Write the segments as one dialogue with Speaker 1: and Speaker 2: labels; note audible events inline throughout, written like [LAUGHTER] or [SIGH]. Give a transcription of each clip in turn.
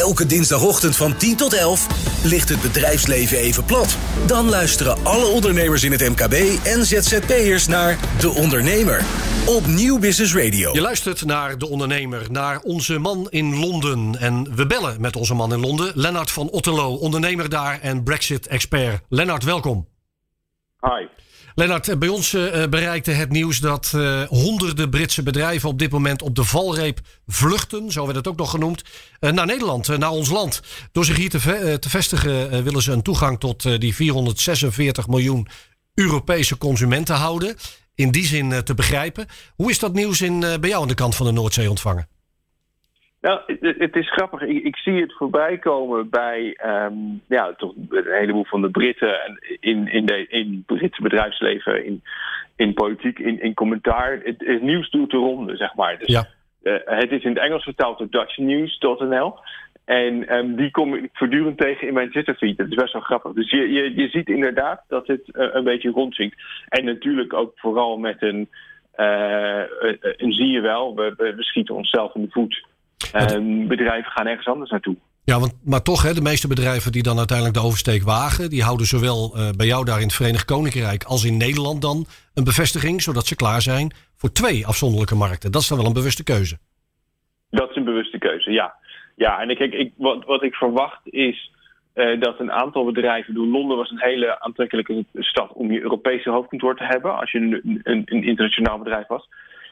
Speaker 1: Elke dinsdagochtend van 10 tot 11 ligt het bedrijfsleven even plat. Dan luisteren alle ondernemers in het MKB en ZZP'ers naar De Ondernemer op Nieuw Business Radio.
Speaker 2: Je luistert naar De Ondernemer, naar onze man in Londen. En we bellen met onze man in Londen, Lennart van Otterlo, ondernemer daar en Brexit-expert. Lennart, welkom.
Speaker 3: Hi.
Speaker 2: Lennart, bij ons uh, bereikte het nieuws dat honderden Britse bedrijven op dit moment op de valreep vluchten, zo werd het ook nog genoemd, naar Nederland, naar ons land. Door zich hier te, te vestigen willen ze een toegang tot die 446 miljoen Europese consumenten houden. In die zin te begrijpen. Hoe is dat nieuws in, bij jou aan de kant van de Noordzee ontvangen?
Speaker 3: Nou, het, het, is grappig. Ik, ik, zie het voorbij komen bij um, ja, toch een heleboel van de Britten en in, in, de, in het Britse bedrijfsleven, in, in politiek, in, in commentaar. Het, het nieuws doet de ronde, zeg maar. Dus,
Speaker 2: ja.
Speaker 3: uh, het is in het Engels vertaald door DutchNews.nl. En um, die kom ik voortdurend tegen in mijn Twitterfeed. Dat is best wel grappig. Dus je, je, je ziet inderdaad dat het uh, een beetje rondzinkt. En natuurlijk ook vooral met een, uh, een zie je wel, we, we schieten onszelf in de voet. Um, bedrijven gaan ergens anders naartoe.
Speaker 2: Ja, want, maar toch, hè, de meeste bedrijven die dan uiteindelijk de oversteek wagen, die houden zowel uh, bij jou daar in het Verenigd Koninkrijk als in Nederland dan een bevestiging, zodat ze klaar zijn voor twee afzonderlijke markten. Dat is dan wel een bewuste keuze.
Speaker 3: Dat is een bewuste keuze, ja. Ja, en kijk, ik, wat, wat ik verwacht is uh, dat een aantal bedrijven doen. Londen was een hele aantrekkelijke stad om je Europese hoofdkantoor te hebben als je een, een, een internationaal bedrijf was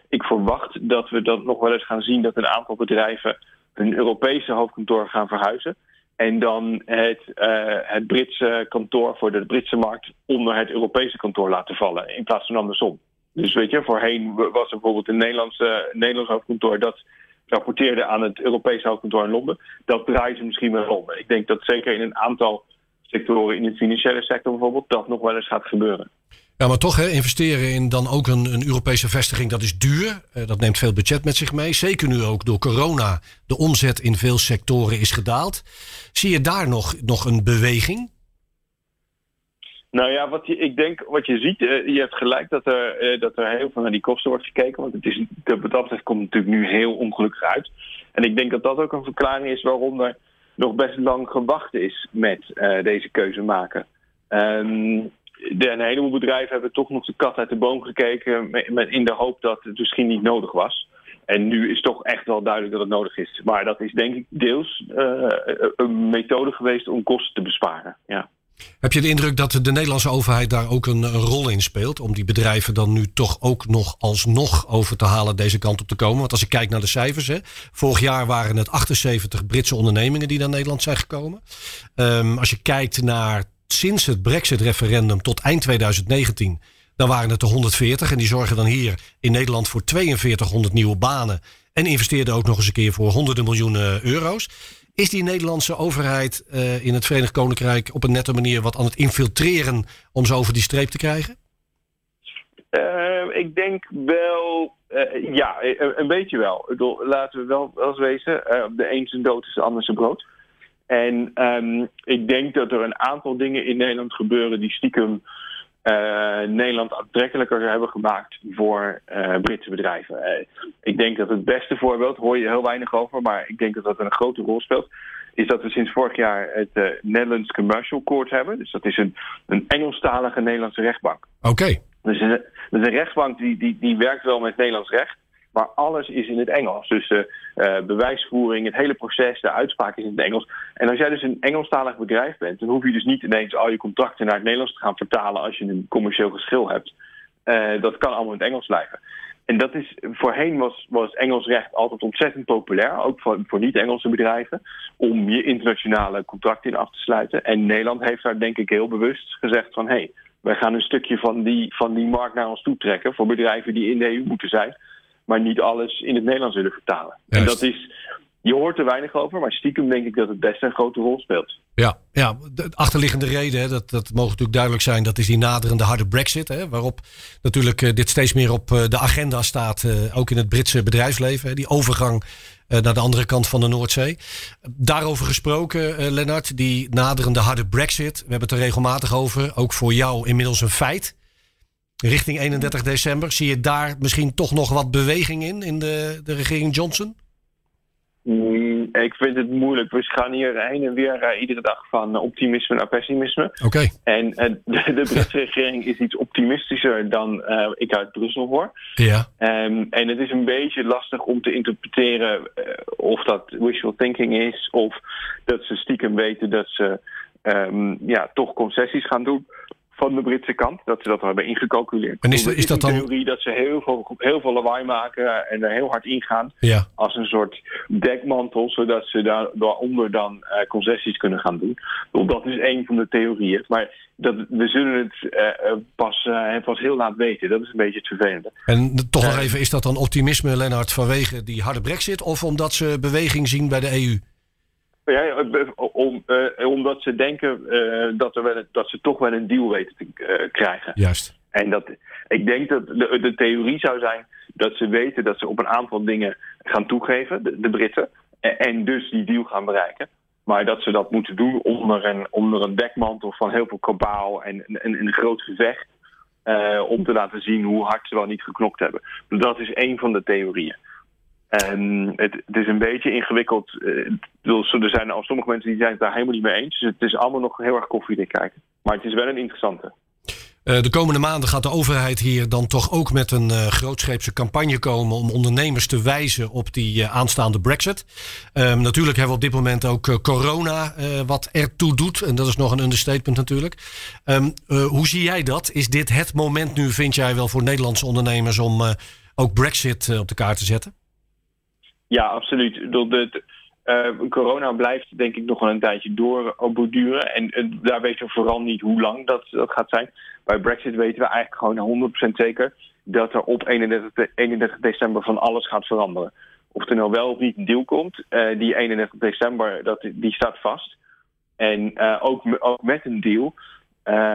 Speaker 3: ik verwacht dat we dat nog wel eens gaan zien dat een aantal bedrijven hun Europese hoofdkantoor gaan verhuizen. En dan het, uh, het Britse kantoor voor de Britse markt onder het Europese kantoor laten vallen. In plaats van andersom. Dus weet je, voorheen was er bijvoorbeeld een Nederlandse, Nederlands hoofdkantoor dat rapporteerde aan het Europese hoofdkantoor in Londen. Dat draaien ze misschien wel om. Ik denk dat zeker in een aantal sectoren, in de financiële sector bijvoorbeeld, dat nog wel eens gaat gebeuren.
Speaker 2: Ja, maar toch, hè, investeren in dan ook een, een Europese vestiging, dat is duur. Uh, dat neemt veel budget met zich mee. Zeker nu ook door corona de omzet in veel sectoren is gedaald. Zie je daar nog, nog een beweging?
Speaker 3: Nou ja, wat je, ik denk wat je ziet, uh, je hebt gelijk dat er, uh, dat er heel veel naar die kosten wordt gekeken. Want het is, wat dat komt natuurlijk nu heel ongelukkig uit. En ik denk dat dat ook een verklaring is waarom er nog best lang gewacht is met deze keuze maken. Um, de, een heleboel bedrijven hebben toch nog de kat uit de boom gekeken met, in de hoop dat het misschien niet nodig was. En nu is toch echt wel duidelijk dat het nodig is. Maar dat is denk ik deels uh, een methode geweest om kosten te besparen. Ja.
Speaker 2: Heb je de indruk dat de Nederlandse overheid daar ook een, rol in speelt? Om die bedrijven dan nu toch ook nog alsnog over te halen deze kant op te komen? Want als ik kijk naar de cijfers, hè, vorig jaar waren het 78 Britse ondernemingen die naar Nederland zijn gekomen. Um, als je kijkt naar sinds het Brexit-referendum tot eind 2019, dan waren het er 140. En die zorgen dan hier in Nederland voor 4200 nieuwe banen. En investeerden ook nog eens een keer voor honderden miljoenen euro's. Is die Nederlandse overheid uh, in het Verenigd Koninkrijk op een nette manier wat aan het infiltreren om ze over die streep te krijgen?
Speaker 3: Uh, ik denk wel, uh, ja, een, beetje wel. Laten we wel, wel eens wezen, de een zijn dood is de ander zijn brood. En um, ik denk dat er een aantal dingen in Nederland gebeuren die stiekem uh, Nederland aantrekkelijker hebben gemaakt voor uh, Britse bedrijven. Uh, ik denk dat het beste voorbeeld, hoor je heel weinig over, maar ik denk dat dat een grote rol speelt, is dat we sinds vorig jaar het Netherlands Commercial Court hebben. Dus dat is een, een Engelstalige Nederlandse rechtbank.
Speaker 2: Oké. Okay.
Speaker 3: Dus, dus een rechtbank die, die, die werkt wel met Nederlands recht. Maar alles is in het Engels. Dus uh, bewijsvoering, het hele proces, de uitspraak is in het Engels. En als jij dus een Engelstalig bedrijf bent, dan hoef je dus niet ineens al je contracten naar het Nederlands te gaan vertalen als je een commercieel geschil hebt. Uh, dat kan allemaal in het Engels blijven. En dat is, voorheen was, was Engels recht altijd ontzettend populair, ook voor, voor niet-Engelse bedrijven, om je internationale contracten in af te sluiten. En Nederland heeft daar denk ik heel bewust gezegd van, hé, hey, wij gaan een stukje van die, van die markt naar ons toe trekken voor bedrijven die in de EU moeten zijn maar niet alles in het Nederlands willen vertalen. Juist. En dat is, je hoort er weinig over, maar stiekem denk ik dat het best een grote rol speelt.
Speaker 2: Ja, ja de achterliggende reden, hè, dat, dat mogen natuurlijk duidelijk zijn, dat is die naderende harde brexit. Hè, waarop natuurlijk uh, dit steeds meer op uh, de agenda staat, uh, ook in het Britse bedrijfsleven. Hè, die overgang naar de andere kant van de Noordzee. Daarover gesproken, Lennart, die naderende harde brexit. We hebben het er regelmatig over, ook voor jou inmiddels een feit. Richting 31 december. Zie je daar misschien toch nog wat beweging in, in de, de regering Johnson?
Speaker 3: Mm, ik vind het moeilijk. We gaan hier heen en weer uh, iedere dag van optimisme naar pessimisme.
Speaker 2: Oké. Okay.
Speaker 3: En uh, [LAUGHS] de, de Britse regering is iets optimistischer dan uh, ik uit Brussel hoor.
Speaker 2: Ja.
Speaker 3: Um, en het is een beetje lastig om te interpreteren of dat wishful thinking is, of dat ze stiekem weten dat ze um, ja, toch concessies gaan doen van de Britse kant. Dat ze dat hebben ingecalculeerd.
Speaker 2: En is, is dat dan...
Speaker 3: theorie dat ze heel veel, heel veel lawaai maken en er heel hard ingaan.
Speaker 2: Ja.
Speaker 3: Als een soort dekmantel, zodat ze daar, daaronder dan uh, concessies kunnen gaan doen. Dat is een van de theorieën. Maar dat, we zullen het uh, pas, uh, pas heel laat weten. Dat is een beetje het vervelende.
Speaker 2: En toch nog even, is dat dan optimisme, Lennart, vanwege die harde brexit... of omdat ze beweging zien bij de EU?
Speaker 3: Ja, om, uh, omdat ze denken uh, dat, er wel, dat ze toch wel een deal weten te uh, krijgen.
Speaker 2: Juist.
Speaker 3: En dat, ik denk dat de, de, theorie zou zijn dat ze weten dat ze op een aantal dingen gaan toegeven, de, de Britten. En, en, dus die deal gaan bereiken. Maar dat ze dat moeten doen onder een, onder een dekmantel van heel veel kabaal en een, een groot gevecht. om te laten zien hoe hard ze wel niet geknokt hebben. Dat is één van de theorieën. En het, het, is een beetje ingewikkeld. Uh, er zijn al sommige mensen die zijn het daar helemaal niet mee eens. Dus het is allemaal nog heel erg koffiedik kijken. Maar het is wel een interessante.
Speaker 2: Uh, de komende maanden gaat de overheid hier dan toch ook met een uh, grootscheepse campagne komen om ondernemers te wijzen op die aanstaande brexit. Um, natuurlijk hebben we op dit moment ook corona wat ertoe doet. En dat is nog een understatement natuurlijk. Um, hoe zie jij dat? Is dit het moment nu, vind jij wel, voor Nederlandse ondernemers om ook brexit op de kaart te zetten?
Speaker 3: Ja, absoluut. De, uh, corona blijft denk ik nog wel een tijdje doorborduren. En uh, daar weten we vooral niet hoe lang dat, dat gaat zijn. Bij Brexit weten we eigenlijk gewoon 100% zeker dat er op 31, 31 december van alles gaat veranderen. Of er nou wel of niet een deal komt, die 31 december, dat, die staat vast. En ook met een deal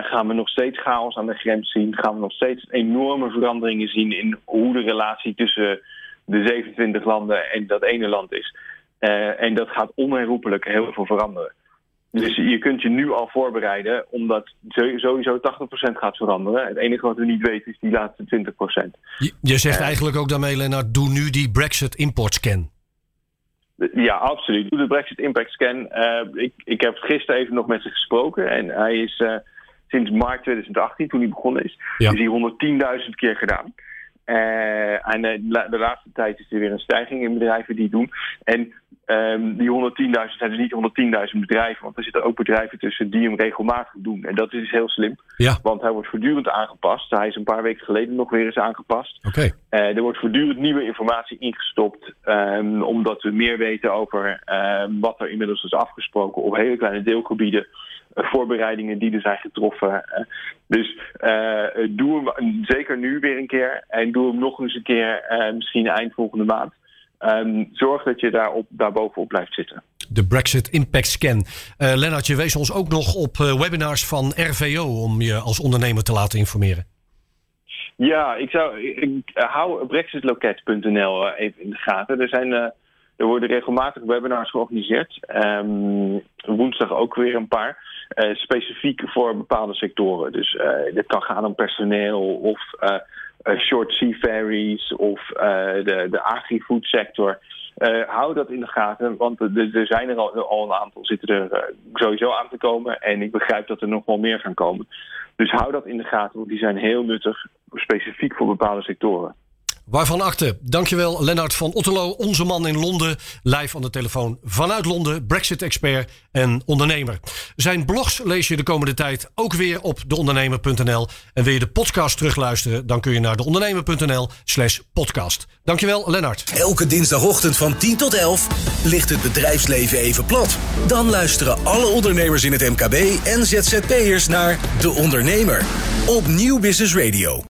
Speaker 3: gaan we nog steeds chaos aan de grens zien. Gaan we nog steeds enorme veranderingen zien in hoe de relatie tussen de 27 landen en dat ene land is. Uh, en dat gaat onherroepelijk heel veel veranderen. Dus je kunt je nu al voorbereiden, omdat sowieso 80% gaat veranderen. Het enige wat we niet weten is die laatste 20%.
Speaker 2: Je, je zegt uh, eigenlijk ook daarmee, Lennart, doe nu die Brexit import scan.
Speaker 3: Ja, absoluut. Doe de Brexit impact scan. Uh, ik, ik heb gisteren even nog met ze gesproken en hij is sinds maart 2018, toen hij begonnen is, ja. is hij 110.000 keer gedaan. Uh, en uh, de laatste tijd is er weer een stijging in bedrijven die doen. En um, die 110.000 zijn dus niet 110.000 bedrijven, want er zitten ook bedrijven tussen die hem regelmatig doen. En dat is heel slim,
Speaker 2: ja.
Speaker 3: want hij wordt voortdurend aangepast. Hij is een paar weken geleden nog weer eens aangepast.
Speaker 2: Okay.
Speaker 3: Uh, er wordt voortdurend nieuwe informatie ingestopt, um, omdat we meer weten over wat er inmiddels is afgesproken op hele kleine deelgebieden voorbereidingen die er zijn getroffen. Dus uh, doe hem zeker nu weer een keer. En doe hem nog eens een keer uh, misschien eind volgende maand. Um, zorg dat je daarop, daarbovenop blijft zitten.
Speaker 2: De Brexit Impact Scan. Uh, Lennart, je wees ons ook nog op webinars van RVO om je als ondernemer te laten informeren.
Speaker 3: Ja, ik zou. Ik, hou brexitloket.nl even in de gaten. Er zijn. Er worden regelmatig webinars georganiseerd. Um, woensdag ook weer een paar. Uh, specifiek voor bepaalde sectoren. Dus uh, dit kan gaan om personeel of uh, short sea ferries of de, de agri-food sector. hou dat in de gaten, want er zijn er al, al een aantal zitten er sowieso aan te komen. En ik begrijp dat er nog wel meer gaan komen. Dus hou dat in de gaten, want die zijn heel nuttig, specifiek voor bepaalde sectoren.
Speaker 2: Waarvan achter. Dankjewel Lennart van Otterlo, onze man in Londen. Live aan de telefoon vanuit Londen, Brexit-expert en ondernemer. Zijn blogs lees je de komende tijd ook weer op deondernemer.nl. En wil je de podcast terugluisteren, dan kun je naar deondernemer.nl slash podcast. Dankjewel Lennart.
Speaker 1: Elke dinsdagochtend van 10 tot 11 ligt het bedrijfsleven even plat. Dan luisteren alle ondernemers in het MKB en ZZP'ers naar De Ondernemer op Nieuw Business Radio.